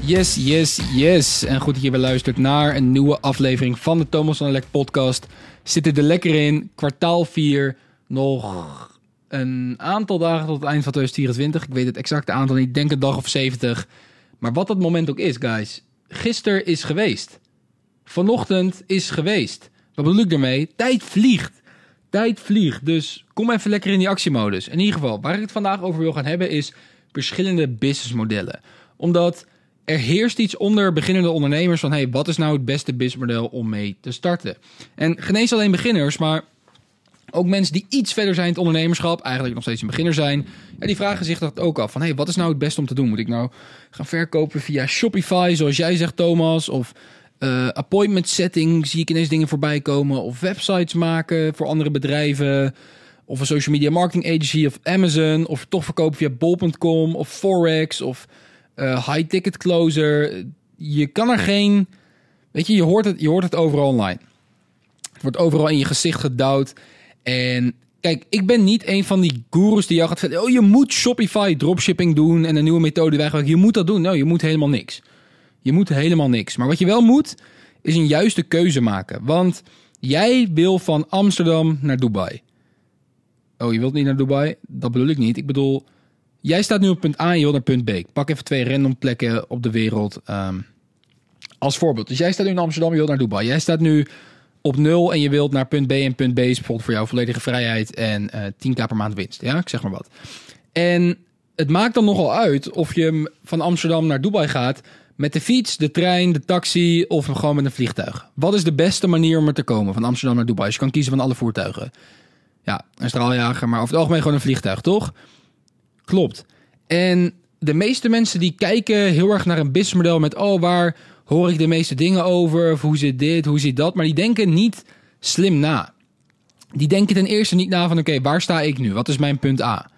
Yes, yes, yes. En goed dat je weer luistert naar een nieuwe aflevering van de Thomas van Lek podcast. Zitten er lekker in. Kwartaal 4. Nog een aantal dagen tot het eind van 2024. Ik weet het exacte aantal niet. Ik denk een dag of 70. Maar wat dat moment ook is, guys. Gisteren is geweest. Vanochtend is geweest. Wat bedoel ik daarmee? Tijd vliegt. Tijd vliegt. Dus kom even lekker in die actiemodus. In ieder geval, waar ik het vandaag over wil gaan hebben is verschillende businessmodellen. Omdat er heerst iets onder beginnende ondernemers van... hey, wat is nou het beste businessmodel om mee te starten? En genees alleen beginners, maar ook mensen die iets verder zijn in het ondernemerschap... eigenlijk nog steeds een beginner zijn... Ja, die vragen zich dat ook af van... hey, wat is nou het beste om te doen? Moet ik nou gaan verkopen via Shopify, zoals jij zegt, Thomas? Of uh, appointment setting zie ik ineens dingen voorbij komen. Of websites maken voor andere bedrijven. Of een social media marketing agency of Amazon. Of toch verkopen via bol.com of Forex of uh, high ticket closer. Je kan er geen. Weet je, je hoort, het, je hoort het overal online. Het wordt overal in je gezicht gedouwd. En kijk, ik ben niet een van die gurus die jou gaat vertellen. Oh, je moet Shopify dropshipping doen en een nieuwe methode wegwerken. Je moet dat doen. Nou, je moet helemaal niks. Je moet helemaal niks. Maar wat je wel moet, is een juiste keuze maken. Want jij wil van Amsterdam naar Dubai. Oh, je wilt niet naar Dubai? Dat bedoel ik niet. Ik bedoel, jij staat nu op punt A en je wilt naar punt B. Ik pak even twee random plekken op de wereld um, als voorbeeld. Dus jij staat nu in Amsterdam, je wilt naar Dubai. Jij staat nu op nul en je wilt naar punt B en punt B is bijvoorbeeld voor jou volledige vrijheid en uh, 10k per maand winst. Ja, ik zeg maar wat. En het maakt dan nogal uit of je van Amsterdam naar Dubai gaat met de fiets, de trein, de taxi of gewoon met een vliegtuig. Wat is de beste manier om er te komen van Amsterdam naar Dubai? Dus je kan kiezen van alle voertuigen. Ja, een straaljager, maar over het algemeen gewoon een vliegtuig, toch? Klopt. En de meeste mensen die kijken heel erg naar een businessmodel met... oh, waar hoor ik de meeste dingen over? Of hoe zit dit, hoe zit dat? Maar die denken niet slim na. Die denken ten eerste niet na van... oké, waar sta ik nu? Wat is mijn punt A?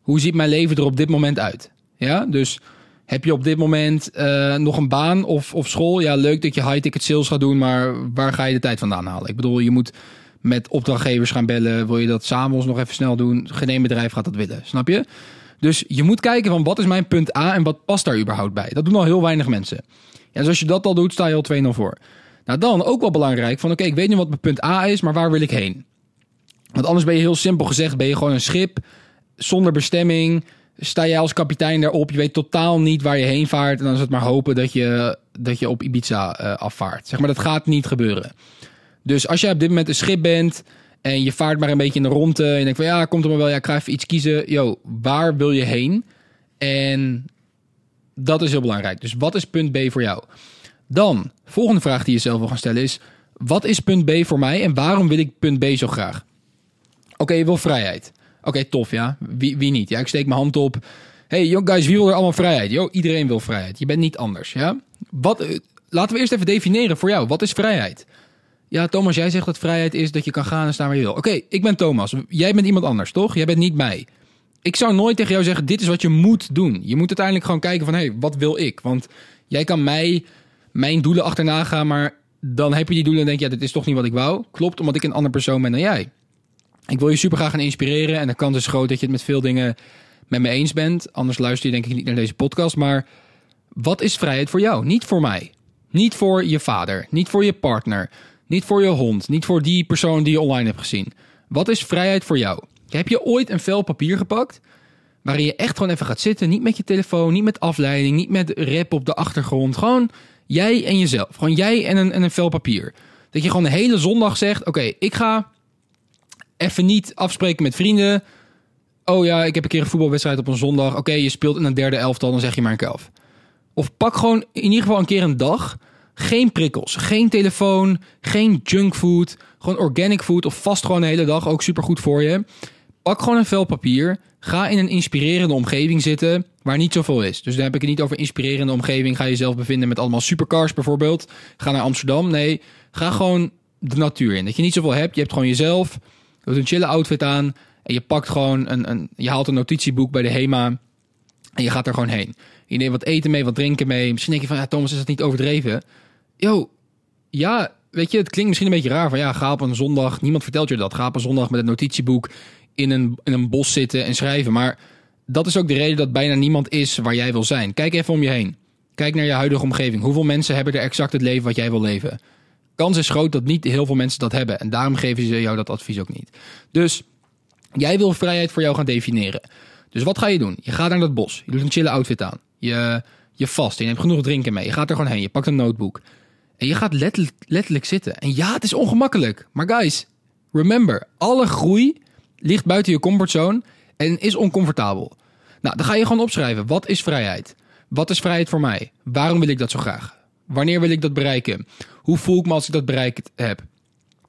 Hoe ziet mijn leven er op dit moment uit? Ja, dus heb je op dit moment uh, nog een baan of, of school? Ja, leuk dat je high-ticket sales gaat doen, maar waar ga je de tijd vandaan halen? Ik bedoel, je moet met opdrachtgevers gaan bellen. Wil je dat s'avonds nog even snel doen? Geen bedrijf gaat dat willen, snap je? Dus je moet kijken van wat is mijn punt A en wat past daar überhaupt bij? Dat doen al heel weinig mensen. Ja, dus als je dat al doet, sta je al 2-0 voor. Nou, dan ook wel belangrijk van oké, ik weet nu wat mijn punt A is, maar waar wil ik heen? Want anders ben je heel simpel gezegd, ben je gewoon een schip zonder bestemming sta jij als kapitein daarop. Je weet totaal niet waar je heen vaart. En dan is het maar hopen dat je, dat je op Ibiza uh, afvaart. Zeg maar, dat gaat niet gebeuren. Dus als jij op dit moment een schip bent en je vaart maar een beetje in de ronde. En je denkt van ja, komt er maar wel. Ja, ik ga even iets kiezen. Yo, waar wil je heen? En dat is heel belangrijk. Dus wat is punt B voor jou? Dan, volgende vraag die je zelf wil gaan stellen is... Wat is punt B voor mij en waarom wil ik punt B zo graag? Oké, je wil vrijheid. Oké, tof ja. Wie, wie niet? Ja, ik steek mijn hand op. Hey, young guys, wie wil er allemaal vrijheid? Yo, iedereen wil vrijheid. Je bent niet anders, ja? Wat, eh, laten we eerst even definiëren voor jou. Wat is vrijheid? Ja, Thomas, jij zegt dat vrijheid is dat je kan gaan en staan waar je wil. Oké, ik ben Thomas. Jij bent iemand anders, toch? Jij bent niet mij. Ik zou nooit tegen jou zeggen, dit is wat je moet doen. Je moet uiteindelijk gewoon kijken van, hé, hey, wat wil ik? Want jij kan mij, mijn doelen achterna gaan, maar dan heb je die doelen en denk je, ja, dit is toch niet wat ik wou. Klopt, omdat ik een ander persoon ben dan jij. Ik wil je super graag gaan inspireren. En de kans is groot dat je het met veel dingen met me eens bent. Anders luister je denk ik niet naar deze podcast. Maar wat is vrijheid voor jou? Niet voor mij. Niet voor je vader. Niet voor je partner. Niet voor je hond. Niet voor die persoon die je online hebt gezien. Wat is vrijheid voor jou? Heb je ooit een vel papier gepakt? Waarin je echt gewoon even gaat zitten. Niet met je telefoon, niet met afleiding, niet met rap op de achtergrond. Gewoon jij en jezelf. Gewoon jij en een, en een vel papier. Dat je gewoon de hele zondag zegt: Oké, ik ga even niet afspreken met vrienden. Oh ja, ik heb een keer een voetbalwedstrijd op een zondag. Oké, je speelt in een derde elftal, dan zeg je maar een kelf. Of pak gewoon in ieder geval een keer een dag. Geen prikkels, geen telefoon, geen junkfood. Gewoon organic food of vast gewoon de hele dag. Ook super goed voor je. Pak gewoon een vel papier. Ga in een inspirerende omgeving zitten waar niet zoveel is. Dus dan heb ik het niet over inspirerende omgeving. Ga je jezelf bevinden met allemaal supercars bijvoorbeeld. Ga naar Amsterdam. Nee, ga gewoon de natuur in. Dat je niet zoveel hebt. Je hebt gewoon jezelf doet een chille outfit aan en je pakt gewoon een, een, je haalt een notitieboek bij de HEMA en je gaat er gewoon heen. Je neemt wat eten mee, wat drinken mee. Misschien denk je van, ja Thomas, is dat niet overdreven? Yo, ja, weet je, het klinkt misschien een beetje raar van, ja, ga op een zondag, niemand vertelt je dat. Ga op een zondag met een notitieboek in een, in een bos zitten en schrijven. Maar dat is ook de reden dat bijna niemand is waar jij wil zijn. Kijk even om je heen. Kijk naar je huidige omgeving. Hoeveel mensen hebben er exact het leven wat jij wil leven? Kans is groot dat niet heel veel mensen dat hebben. En daarom geven ze jou dat advies ook niet. Dus jij wil vrijheid voor jou gaan definiëren. Dus wat ga je doen? Je gaat naar dat bos. Je doet een chille outfit aan. Je, je vast. Je neemt genoeg drinken mee. Je gaat er gewoon heen. Je pakt een notebook. En je gaat letterlijk, letterlijk zitten. En ja, het is ongemakkelijk. Maar guys, remember. Alle groei ligt buiten je comfortzone en is oncomfortabel. Nou, dan ga je gewoon opschrijven. Wat is vrijheid? Wat is vrijheid voor mij? Waarom wil ik dat zo graag? Wanneer wil ik dat bereiken? Hoe voel ik me als ik dat bereikt heb?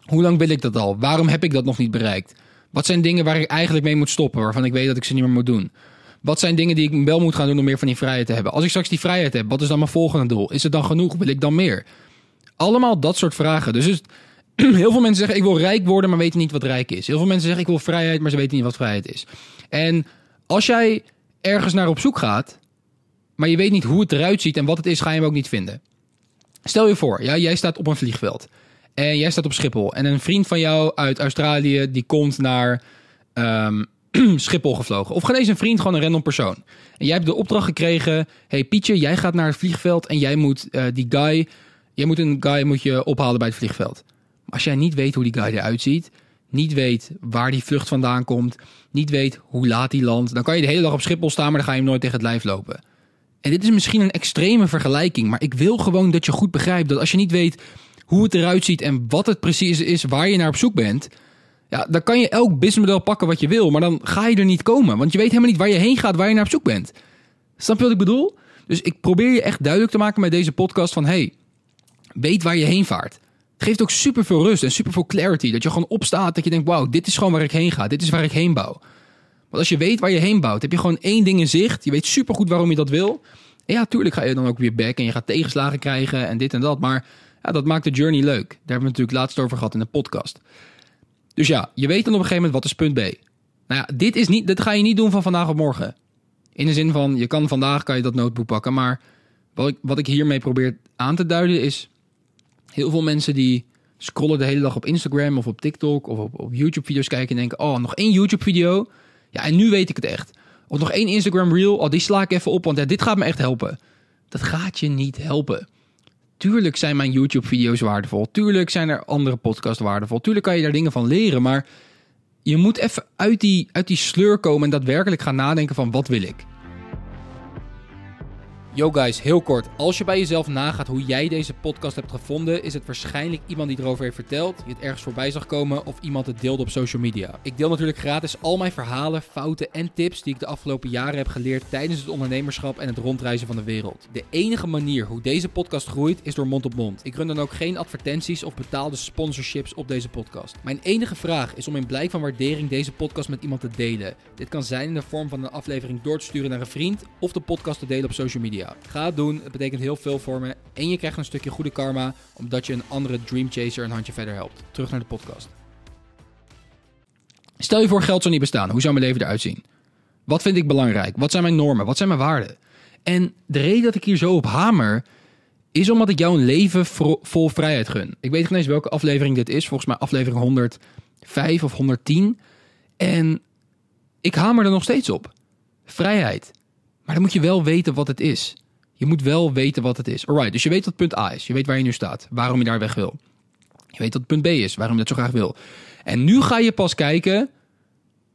Hoe lang wil ik dat al? Waarom heb ik dat nog niet bereikt? Wat zijn dingen waar ik eigenlijk mee moet stoppen, waarvan ik weet dat ik ze niet meer moet doen? Wat zijn dingen die ik wel moet gaan doen om meer van die vrijheid te hebben? Als ik straks die vrijheid heb, wat is dan mijn volgende doel? Is het dan genoeg? Wil ik dan meer? Allemaal dat soort vragen. Dus het, heel veel mensen zeggen ik wil rijk worden, maar weten niet wat rijk is. Heel veel mensen zeggen ik wil vrijheid, maar ze weten niet wat vrijheid is. En als jij ergens naar op zoek gaat, maar je weet niet hoe het eruit ziet en wat het is, ga je hem ook niet vinden. Stel je voor, jij staat op een vliegveld. En jij staat op Schiphol. En een vriend van jou uit Australië, die komt naar um, Schiphol gevlogen. Of geen eens een vriend, gewoon een random persoon. En jij hebt de opdracht gekregen, hey Pietje, jij gaat naar het vliegveld en jij moet uh, die guy, jij moet een guy moet je ophalen bij het vliegveld. Maar als jij niet weet hoe die guy eruit ziet, niet weet waar die vlucht vandaan komt, niet weet hoe laat die landt, dan kan je de hele dag op Schiphol staan, maar dan ga je hem nooit tegen het lijf lopen. En dit is misschien een extreme vergelijking, maar ik wil gewoon dat je goed begrijpt dat als je niet weet hoe het eruit ziet en wat het precies is waar je naar op zoek bent, ja, dan kan je elk businessmodel pakken wat je wil, maar dan ga je er niet komen, want je weet helemaal niet waar je heen gaat, waar je naar op zoek bent. Snap je wat ik bedoel? Dus ik probeer je echt duidelijk te maken met deze podcast van hey, weet waar je heen vaart. Het geeft ook super veel rust en super veel clarity. Dat je gewoon opstaat, dat je denkt, wauw, dit is gewoon waar ik heen ga. Dit is waar ik heen bouw. Want als je weet waar je heen bouwt, heb je gewoon één ding in zicht. Je weet supergoed waarom je dat wil. En ja, tuurlijk ga je dan ook weer back en je gaat tegenslagen krijgen en dit en dat. Maar ja, dat maakt de journey leuk. Daar hebben we natuurlijk laatst over gehad in de podcast. Dus ja, je weet dan op een gegeven moment wat is punt B. Nou ja, dit, is niet, dit ga je niet doen van vandaag op morgen. In de zin van, je kan vandaag kan je dat notebook pakken. Maar wat ik, wat ik hiermee probeer aan te duiden is... Heel veel mensen die scrollen de hele dag op Instagram of op TikTok of op, op YouTube-video's kijken en denken... Oh, nog één YouTube-video ja, en nu weet ik het echt. Of nog één Instagram reel, oh, die sla ik even op, want dit gaat me echt helpen. Dat gaat je niet helpen. Tuurlijk zijn mijn YouTube-video's waardevol. Tuurlijk zijn er andere podcasts waardevol. Tuurlijk kan je daar dingen van leren, maar je moet even uit die, uit die sleur komen en daadwerkelijk gaan nadenken van wat wil ik. Yo guys, heel kort. Als je bij jezelf nagaat hoe jij deze podcast hebt gevonden, is het waarschijnlijk iemand die erover heeft verteld, die het ergens voorbij zag komen of iemand het deelde op social media. Ik deel natuurlijk gratis al mijn verhalen, fouten en tips die ik de afgelopen jaren heb geleerd tijdens het ondernemerschap en het rondreizen van de wereld. De enige manier hoe deze podcast groeit is door mond op mond. Ik run dan ook geen advertenties of betaalde sponsorships op deze podcast. Mijn enige vraag is om in blijk van waardering deze podcast met iemand te delen. Dit kan zijn in de vorm van een aflevering door te sturen naar een vriend of de podcast te delen op social media. Ga het doen, het betekent heel veel voor me. En je krijgt een stukje goede karma, omdat je een andere Dream Chaser een handje verder helpt. Terug naar de podcast. Stel je voor, geld zou niet bestaan. Hoe zou mijn leven eruit zien? Wat vind ik belangrijk? Wat zijn mijn normen? Wat zijn mijn waarden? En de reden dat ik hier zo op hamer, is omdat ik jou een leven vol vrijheid gun. Ik weet niet eens welke aflevering dit is. Volgens mij aflevering 105 of 110. En ik hamer er nog steeds op. Vrijheid. Maar dan moet je wel weten wat het is. Je moet wel weten wat het is. Alright, dus je weet wat punt A is. Je weet waar je nu staat. Waarom je daar weg wil. Je weet wat punt B is. Waarom je dat zo graag wil. En nu ga je pas kijken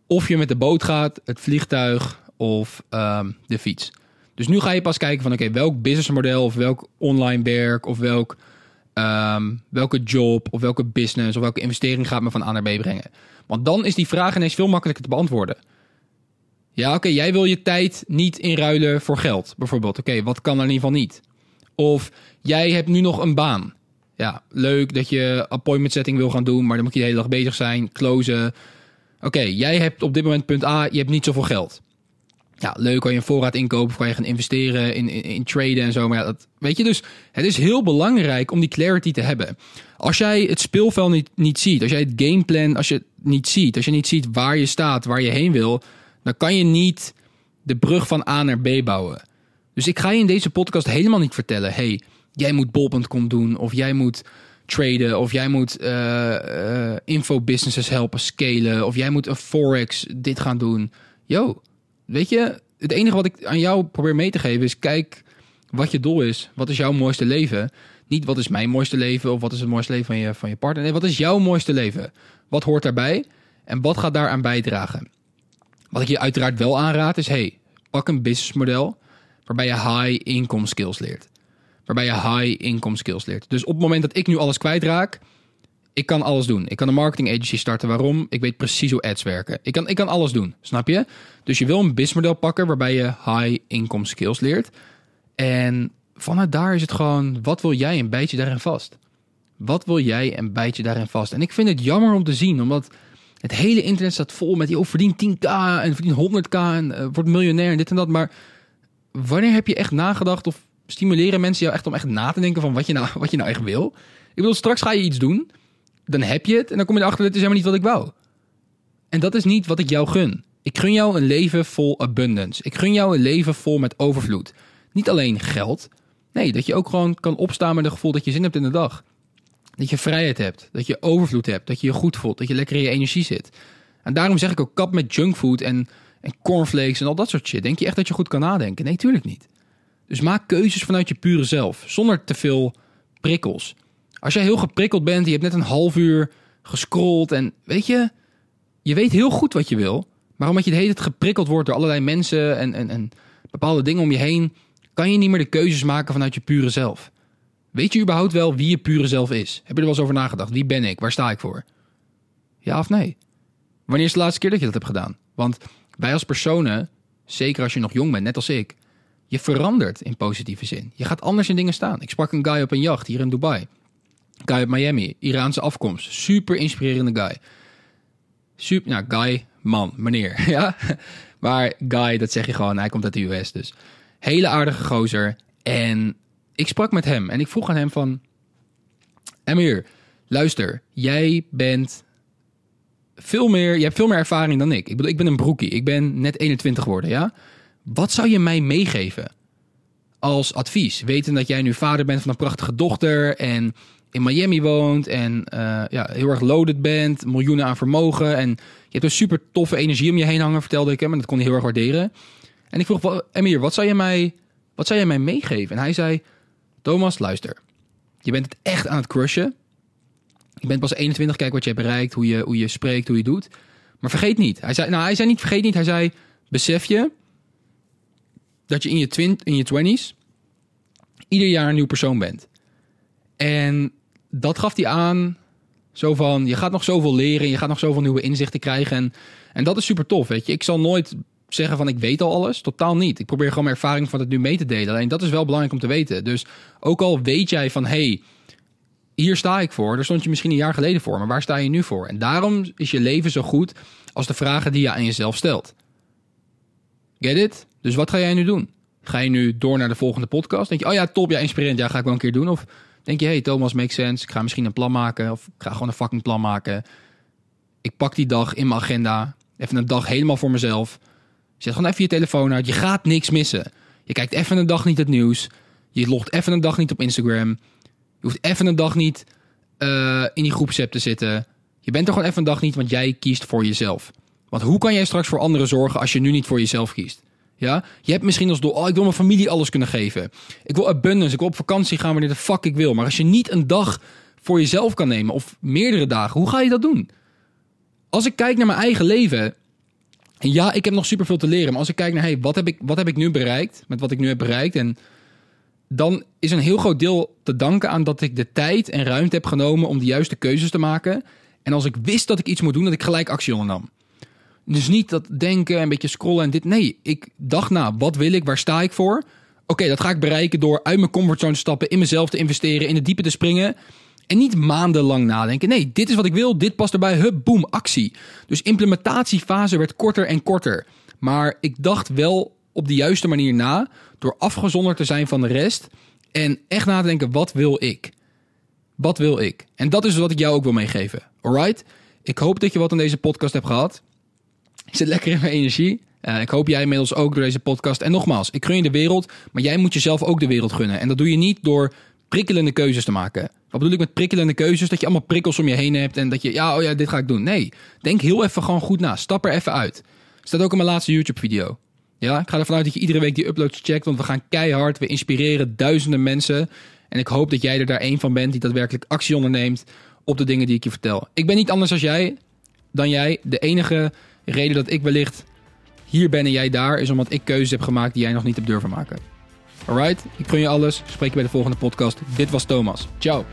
of je met de boot gaat, het vliegtuig of um, de fiets. Dus nu ga je pas kijken van oké, welk businessmodel of welk online werk of welk, um, welke job of welke business of welke investering gaat me van A naar B brengen. Want dan is die vraag ineens veel makkelijker te beantwoorden. Ja, oké, jij wil je tijd niet inruilen voor geld, bijvoorbeeld. Oké, wat kan er in ieder geval niet? Of jij hebt nu nog een baan. Ja, leuk dat je appointment setting wil gaan doen, maar dan moet je de hele dag bezig zijn, closen. Oké, jij hebt op dit moment punt A, je hebt niet zoveel geld. Ja, leuk, kan je een voorraad inkopen of kan je gaan investeren in, in, in traden en zo. Maar ja, dat, weet je, dus het is heel belangrijk om die clarity te hebben. Als jij het speelveld niet, niet ziet, als jij het gameplan als je niet ziet, als je niet ziet waar je staat, waar je heen wil, dan kan je niet de brug van A naar B bouwen. Dus ik ga je in deze podcast helemaal niet vertellen: hey, jij moet bol.com doen of jij moet traden. Of jij moet uh, infobusinesses helpen scalen. Of jij moet een forex dit gaan doen. Yo, weet je, het enige wat ik aan jou probeer mee te geven is... kijk wat je doel is. Wat is jouw mooiste leven? Niet wat is mijn mooiste leven of wat is het mooiste leven van je, van je partner. Nee, wat is jouw mooiste leven? Wat hoort daarbij? En wat gaat daaraan bijdragen? Wat ik je uiteraard wel aanraad is... hey, pak een businessmodel waarbij je high income skills leert. Waarbij je high income skills leert. Dus op het moment dat ik nu alles kwijtraak... ik kan alles doen. Ik kan een marketing agency starten. Waarom? Ik weet precies hoe ads werken. Ik kan, ik kan alles doen, snap je? Dus je wil een businessmodel pakken waarbij je high income skills leert... En vanuit daar is het gewoon, wat wil jij een beetje daarin vast? Wat wil jij een beetje daarin vast? En ik vind het jammer om te zien, omdat het hele internet staat vol met, oh, verdien 10k en verdien 100k en uh, wordt miljonair en dit en dat. Maar wanneer heb je echt nagedacht of stimuleren mensen jou echt om echt na te denken van wat je nou, wat je nou echt wil? Ik bedoel, straks ga je iets doen, dan heb je het en dan kom je erachter, dit is helemaal niet wat ik wou. En dat is niet wat ik jou gun. Ik gun jou een leven vol abundance. Ik gun jou een leven vol met overvloed. Niet alleen geld. Nee, dat je ook gewoon kan opstaan met het gevoel dat je zin hebt in de dag. Dat je vrijheid hebt. Dat je overvloed hebt. Dat je je goed voelt. Dat je lekker in je energie zit. En daarom zeg ik ook kap met junkfood en, en cornflakes en al dat soort shit. Denk je echt dat je goed kan nadenken? Nee, tuurlijk niet. Dus maak keuzes vanuit je pure zelf. Zonder te veel prikkels. Als jij heel geprikkeld bent, je hebt net een half uur gescrolld en weet je, je weet heel goed wat je wil. Maar omdat je de hele tijd geprikkeld wordt door allerlei mensen en, en, en bepaalde dingen om je heen, kan je niet meer de keuzes maken vanuit je pure zelf. Weet je überhaupt wel wie je pure zelf is? Heb je er wel eens over nagedacht? Wie ben ik? Waar sta ik voor? Ja of nee? Wanneer is de laatste keer dat je dat hebt gedaan? Want wij als personen, zeker als je nog jong bent, net als ik, je verandert in positieve zin. Je gaat anders in dingen staan. Ik sprak een guy op een jacht hier in Dubai. Guy uit Miami, Iraanse afkomst. Super inspirerende guy. Super, nou, guy, man, meneer. Ja? Maar guy, dat zeg je gewoon, hij komt uit de US dus. Hele aardige gozer. En ik sprak met hem en ik vroeg aan hem van... Emir, luister, jij bent veel meer, je hebt veel meer ervaring dan ik. Ik bedoel, ik ben een broekie. Ik ben net 21 geworden, ja? Wat zou je mij meegeven als advies? Weten dat jij nu vader bent van een prachtige dochter en in Miami woont en uh, ja, heel erg loaded bent, miljoenen aan vermogen en je hebt een super toffe energie om je heen hangen, vertelde ik hem en dat kon hij heel erg waarderen. En ik vroeg, Emir, wat zou je mij, wat zou je mij meegeven? En hij zei, Thomas, luister. Je bent het echt aan het crushen. Je bent pas 21, kijk wat je hebt bereikt, hoe je, hoe je spreekt, hoe je doet. Maar vergeet niet. Hij zei, nou, hij zei niet, vergeet niet. Hij zei, besef je dat je in je, twint, in je twenties ieder jaar een nieuw persoon bent. En dat gaf hij aan, zo van, je gaat nog zoveel leren, je gaat nog zoveel nieuwe inzichten krijgen. En, en dat is super tof, weet je. Ik zal nooit zeggen van ik weet al alles. Totaal niet. Ik probeer gewoon mijn ervaring van het nu mee te delen. Alleen dat is wel belangrijk om te weten. Dus ook al weet jij van hey, hier sta ik voor. Daar stond je misschien een jaar geleden voor. Maar waar sta je nu voor? En daarom is je leven zo goed als de vragen die je aan jezelf stelt. Get it? Dus wat ga jij nu doen? Ga je nu door naar de volgende podcast? Denk je, oh ja, top, ja, inspirerend, ja, ga ik wel een keer doen. Of denk je, hey, Thomas, makes sense. Ik ga misschien een plan maken. Of ik ga gewoon een fucking plan maken. Ik pak die dag in mijn agenda. Even een dag helemaal voor mezelf. Zet gewoon even je telefoon uit. Je gaat niks missen. Je kijkt even een dag niet het nieuws. Je logt even een dag niet op Instagram. Je hoeft even een dag niet uh, in die groepsapp te zitten. Je bent er gewoon even een dag niet, want jij kiest voor jezelf. Want hoe kan jij straks voor anderen zorgen als je nu niet voor jezelf kiest? Ja? Je hebt misschien als doel, oh, ik wil mijn familie alles kunnen geven. Ik wil abundance, ik wil op vakantie gaan wanneer de fuck ik wil. Maar als je niet een dag voor jezelf kan nemen, of meerdere dagen, hoe ga je dat doen? Als ik kijk naar mijn eigen leven, ja, ik heb nog superveel te leren. Maar als ik kijk naar, hey, wat heb ik, wat heb ik nu bereikt? Met wat ik nu heb bereikt. En dan is een heel groot deel te danken aan dat ik de tijd en ruimte heb genomen om de juiste keuzes te maken. En als ik wist dat ik iets moet doen, dat ik gelijk actie ondernam. Dus niet dat denken, een beetje scrollen en dit. Nee, ik dacht na, wat wil ik, waar sta ik voor? Oké, dat ga ik bereiken door uit mijn comfortzone te stappen, in mezelf te investeren, in de diepe te springen. En niet maandenlang nadenken. Nee, dit is wat ik wil, dit past erbij, hup, boom, actie. Dus implementatiefase werd korter en korter. Maar ik dacht wel op de juiste manier na, door afgezonderd te zijn van de rest. En echt na te denken, wat wil ik? Wat wil ik? En dat is wat ik jou ook wil meegeven. Alright? Ik hoop dat je wat aan deze podcast hebt gehad. Ik zit lekker in mijn energie. Uh, ik hoop jij inmiddels ook door deze podcast. En nogmaals, ik gun je de wereld, maar jij moet jezelf ook de wereld gunnen. En dat doe je niet door prikkelende keuzes te maken. Wat bedoel ik met prikkelende keuzes? Dat je allemaal prikkels om je heen hebt en dat je, ja, oh ja, dit ga ik doen. Nee, denk heel even gewoon goed na. Stap er even uit. Staat ook in mijn laatste YouTube-video. Ja, ik ga ervan uit dat je iedere week die uploads checkt, want we gaan keihard. We inspireren duizenden mensen. En ik hoop dat jij er daar één van bent die daadwerkelijk actie onderneemt op de dingen die ik je vertel. Ik ben niet anders als jij, dan jij. De enige reden dat ik wellicht hier ben en jij daar, is omdat ik keuzes heb gemaakt die jij nog niet hebt durven maken. Alright, ik gun je alles. Spreek je bij de volgende podcast. Dit was Thomas. Ciao.